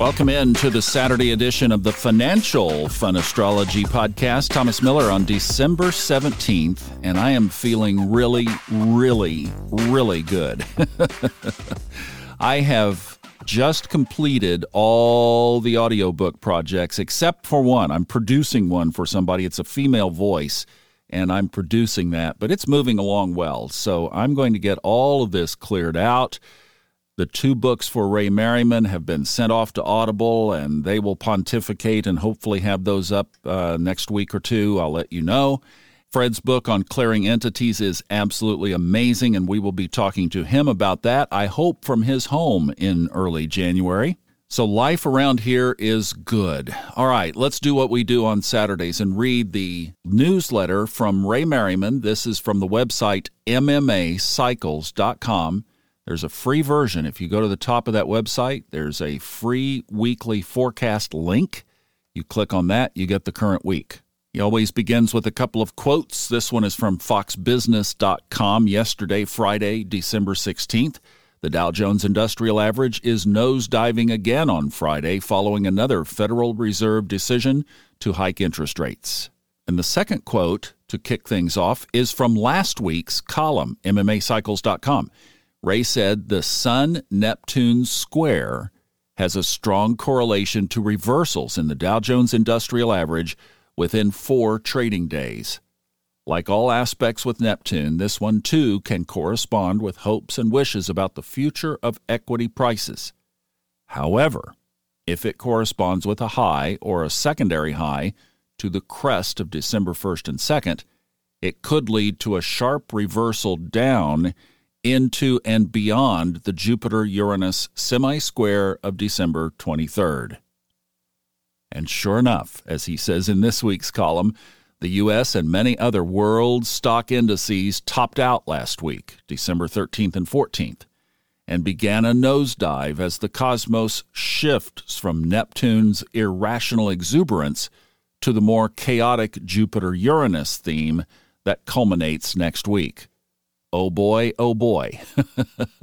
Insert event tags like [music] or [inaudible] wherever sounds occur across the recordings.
Welcome in to the Saturday edition of the Financial Fun Astrology Podcast. Thomas Miller on December 17th, and I am feeling really, really, really good. [laughs] I have just completed all the audiobook projects except for one. I'm producing one for somebody, it's a female voice, and I'm producing that, but it's moving along well. So I'm going to get all of this cleared out the two books for Ray Merriman have been sent off to Audible, and they will pontificate and hopefully have those up uh, next week or two. I'll let you know. Fred's book on clearing entities is absolutely amazing, and we will be talking to him about that, I hope, from his home in early January. So, life around here is good. All right, let's do what we do on Saturdays and read the newsletter from Ray Merriman. This is from the website MMAcycles.com. There's a free version. If you go to the top of that website, there's a free weekly forecast link. You click on that, you get the current week. He always begins with a couple of quotes. This one is from foxbusiness.com yesterday, Friday, December 16th. The Dow Jones Industrial Average is nosediving again on Friday following another Federal Reserve decision to hike interest rates. And the second quote to kick things off is from last week's column, MMAcycles.com. Ray said the Sun Neptune square has a strong correlation to reversals in the Dow Jones Industrial Average within four trading days. Like all aspects with Neptune, this one too can correspond with hopes and wishes about the future of equity prices. However, if it corresponds with a high or a secondary high to the crest of December 1st and 2nd, it could lead to a sharp reversal down into and beyond the Jupiter Uranus semi square of December 23rd. And sure enough, as he says in this week's column, the U.S. and many other world stock indices topped out last week, December 13th and 14th, and began a nosedive as the cosmos shifts from Neptune's irrational exuberance to the more chaotic Jupiter Uranus theme that culminates next week. Oh boy, oh boy. [laughs]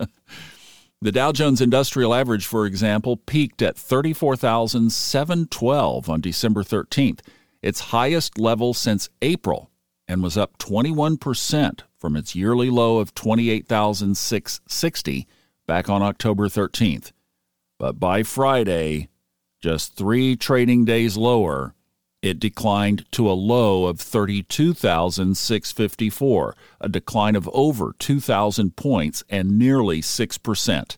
the Dow Jones Industrial Average, for example, peaked at 34,712 on December 13th, its highest level since April, and was up 21% from its yearly low of 28,660 back on October 13th. But by Friday, just three trading days lower, it declined to a low of 32,654, a decline of over 2,000 points and nearly 6%.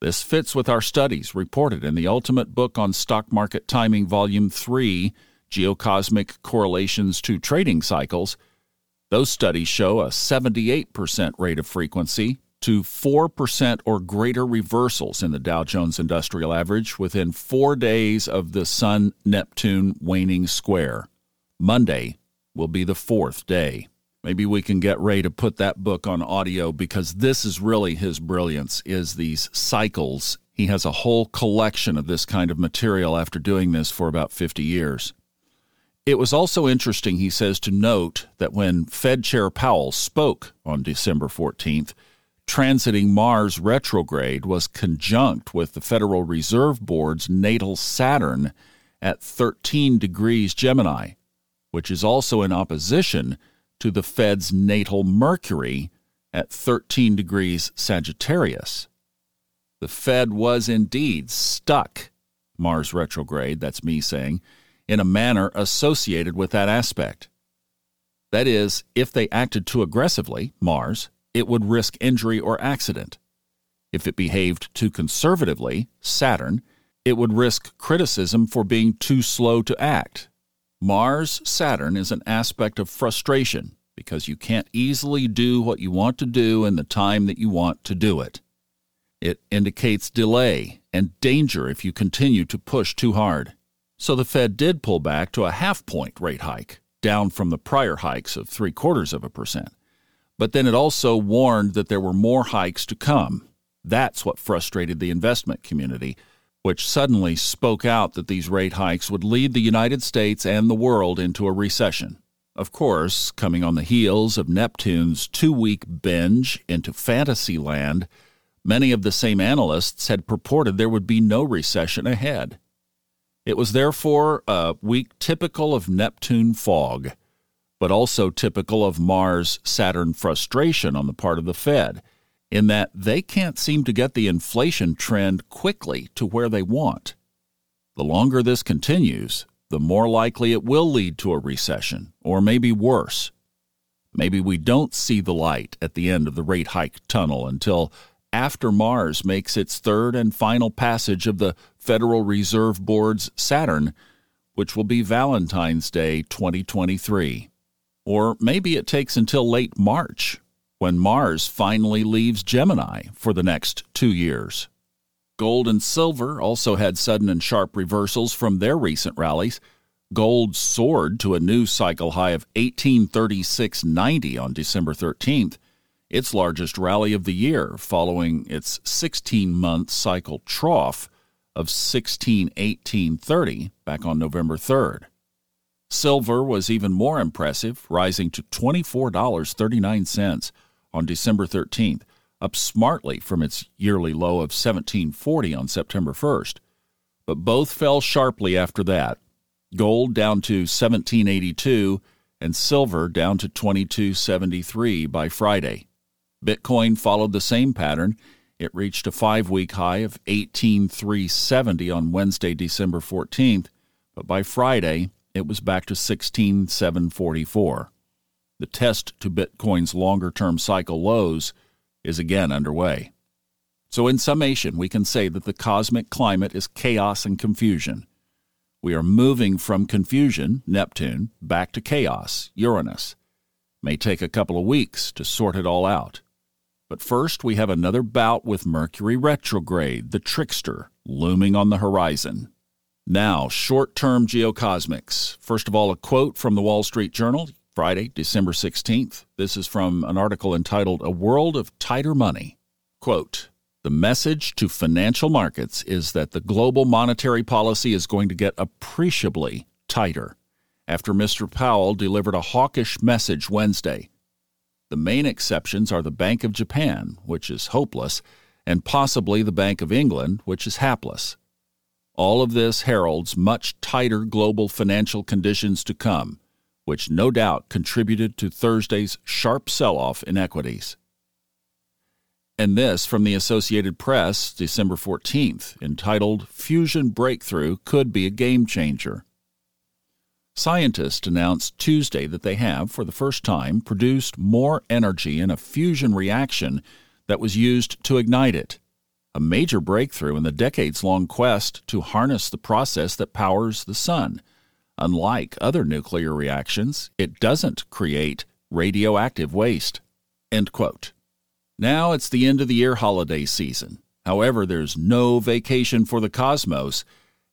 This fits with our studies reported in the Ultimate Book on Stock Market Timing, Volume 3 Geocosmic Correlations to Trading Cycles. Those studies show a 78% rate of frequency to 4% or greater reversals in the Dow Jones Industrial Average within four days of the Sun Neptune waning square. Monday will be the fourth day. Maybe we can get Ray to put that book on audio because this is really his brilliance is these cycles. He has a whole collection of this kind of material after doing this for about 50 years. It was also interesting, he says, to note that when Fed Chair Powell spoke on December 14th, transiting Mars retrograde was conjunct with the Federal Reserve Board's natal Saturn at 13 degrees Gemini, which is also in opposition to the Fed's natal Mercury at 13 degrees Sagittarius. The Fed was indeed stuck, Mars retrograde, that's me saying, in a manner associated with that aspect. That is, if they acted too aggressively, Mars, it would risk injury or accident. If it behaved too conservatively, Saturn, it would risk criticism for being too slow to act. Mars Saturn is an aspect of frustration because you can't easily do what you want to do in the time that you want to do it. It indicates delay and danger if you continue to push too hard. So the Fed did pull back to a half point rate hike, down from the prior hikes of three quarters of a percent. But then it also warned that there were more hikes to come. That's what frustrated the investment community, which suddenly spoke out that these rate hikes would lead the United States and the world into a recession. Of course, coming on the heels of Neptune's two week binge into fantasy land, Many of the same analysts had purported there would be no recession ahead. It was therefore a week typical of Neptune fog, but also typical of Mars Saturn frustration on the part of the Fed, in that they can't seem to get the inflation trend quickly to where they want. The longer this continues, the more likely it will lead to a recession, or maybe worse. Maybe we don't see the light at the end of the rate hike tunnel until after Mars makes its third and final passage of the Federal Reserve Board's Saturn, which will be Valentine's Day 2023. Or maybe it takes until late March, when Mars finally leaves Gemini for the next two years. Gold and silver also had sudden and sharp reversals from their recent rallies. Gold soared to a new cycle high of 1836.90 on December 13th its largest rally of the year, following its 16 month cycle trough of 1618.30 back on November 3rd. Silver was even more impressive, rising to $24.39 on December 13th, up smartly from its yearly low of 1740 on September 1st. But both fell sharply after that. Gold down to 1782 and silver down to 2273 by Friday. Bitcoin followed the same pattern. It reached a five week high of 18,370 on Wednesday, December 14th, but by Friday, it was back to 16,744. The test to Bitcoin's longer term cycle lows is again underway. So, in summation, we can say that the cosmic climate is chaos and confusion. We are moving from confusion, Neptune, back to chaos, Uranus. May take a couple of weeks to sort it all out. But first, we have another bout with Mercury retrograde, the trickster, looming on the horizon. Now, short term geocosmics. First of all, a quote from the Wall Street Journal, Friday, December 16th. This is from an article entitled A World of Tighter Money. Quote, the message to financial markets is that the global monetary policy is going to get appreciably tighter after Mr. Powell delivered a hawkish message Wednesday the main exceptions are the Bank of Japan, which is hopeless, and possibly the Bank of England, which is hapless. All of this heralds much tighter global financial conditions to come, which no doubt contributed to Thursday's sharp sell off in equities. And this from the Associated Press, December 14th, entitled Fusion Breakthrough Could Be a Game Changer. Scientists announced Tuesday that they have, for the first time, produced more energy in a fusion reaction that was used to ignite it, a major breakthrough in the decades long quest to harness the process that powers the sun. Unlike other nuclear reactions, it doesn't create radioactive waste. Now it's the end of the year holiday season. However, there's no vacation for the cosmos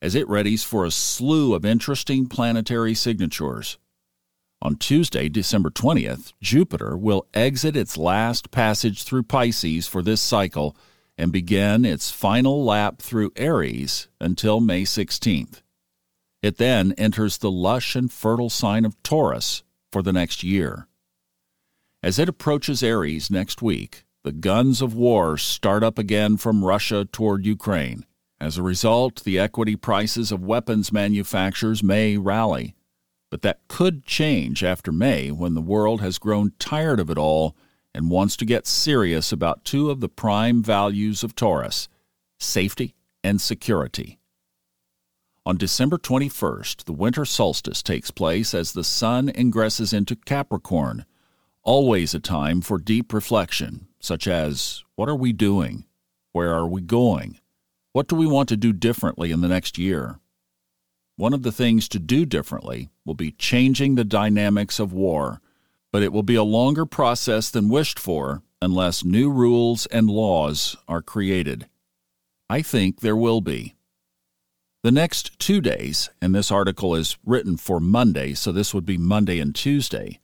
as it readies for a slew of interesting planetary signatures. On Tuesday, December 20th, Jupiter will exit its last passage through Pisces for this cycle and begin its final lap through Aries until May 16th. It then enters the lush and fertile sign of Taurus for the next year. As it approaches Aries next week, the guns of war start up again from Russia toward Ukraine. As a result, the equity prices of weapons manufacturers may rally. But that could change after May when the world has grown tired of it all and wants to get serious about two of the prime values of Taurus safety and security. On December 21st, the winter solstice takes place as the sun ingresses into Capricorn, always a time for deep reflection, such as what are we doing? Where are we going? What do we want to do differently in the next year? One of the things to do differently will be changing the dynamics of war, but it will be a longer process than wished for unless new rules and laws are created. I think there will be. The next two days, and this article is written for Monday, so this would be Monday and Tuesday,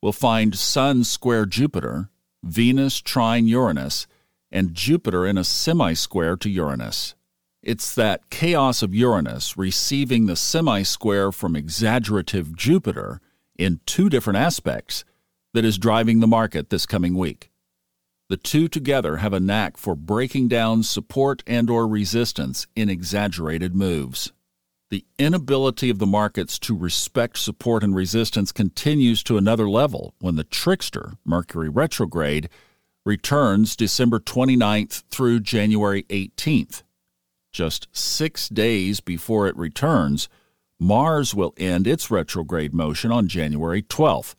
will find Sun square Jupiter, Venus trine Uranus, and Jupiter in a semi square to Uranus. It's that chaos of Uranus receiving the semi square from exaggerative Jupiter in two different aspects that is driving the market this coming week. The two together have a knack for breaking down support and or resistance in exaggerated moves. The inability of the markets to respect support and resistance continues to another level when the trickster, Mercury retrograde, returns December 29th through January 18th. Just six days before it returns, Mars will end its retrograde motion on January 12th,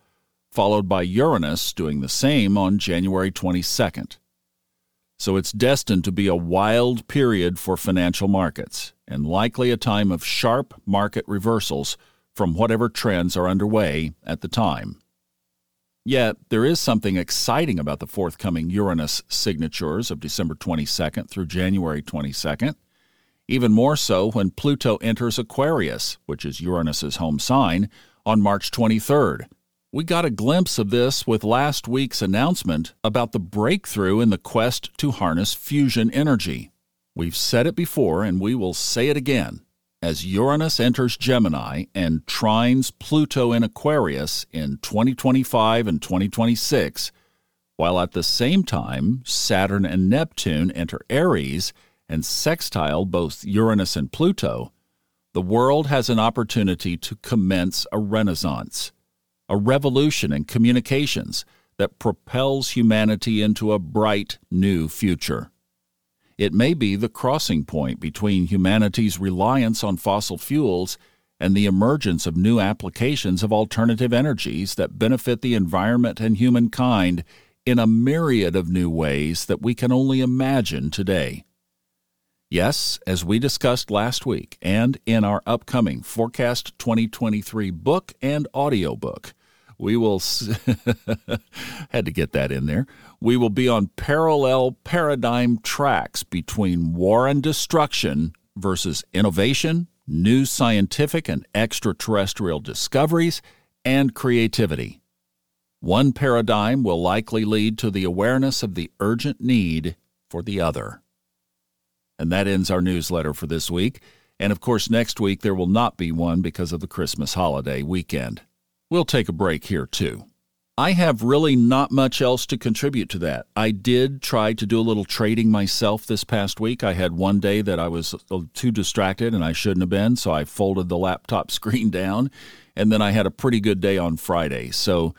followed by Uranus doing the same on January 22nd. So it's destined to be a wild period for financial markets and likely a time of sharp market reversals from whatever trends are underway at the time. Yet, there is something exciting about the forthcoming Uranus signatures of December 22nd through January 22nd even more so when Pluto enters Aquarius, which is Uranus's home sign, on March 23rd. We got a glimpse of this with last week's announcement about the breakthrough in the quest to harness fusion energy. We've said it before and we will say it again. As Uranus enters Gemini and trines Pluto in Aquarius in 2025 and 2026, while at the same time Saturn and Neptune enter Aries and sextile both Uranus and Pluto, the world has an opportunity to commence a renaissance, a revolution in communications that propels humanity into a bright new future. It may be the crossing point between humanity's reliance on fossil fuels and the emergence of new applications of alternative energies that benefit the environment and humankind in a myriad of new ways that we can only imagine today. Yes, as we discussed last week and in our upcoming Forecast 2023 book and audiobook, we will [laughs] had to get that in there. We will be on parallel paradigm tracks between war and destruction versus innovation, new scientific and extraterrestrial discoveries, and creativity. One paradigm will likely lead to the awareness of the urgent need for the other. And that ends our newsletter for this week. And of course, next week there will not be one because of the Christmas holiday weekend. We'll take a break here too. I have really not much else to contribute to that. I did try to do a little trading myself this past week. I had one day that I was too distracted and I shouldn't have been, so I folded the laptop [laughs] screen down. And then I had a pretty good day on Friday. So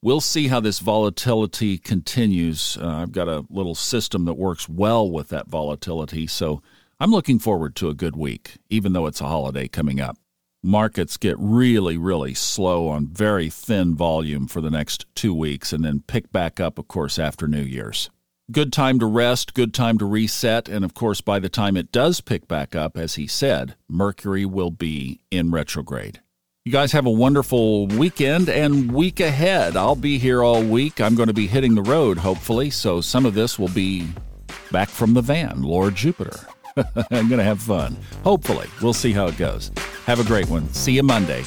We'll see how this volatility continues. Uh, I've got a little system that works well with that volatility, so I'm looking forward to a good week, even though it's a holiday coming up. Markets get really, really slow on very thin volume for the next two weeks and then pick back up, of course, after New Year's. Good time to rest, good time to reset, and of course, by the time it does pick back up, as he said, Mercury will be in retrograde. You guys have a wonderful weekend and week ahead. I'll be here all week. I'm going to be hitting the road, hopefully, so some of this will be back from the van, Lord Jupiter. [laughs] I'm going to have fun. Hopefully. We'll see how it goes. Have a great one. See you Monday.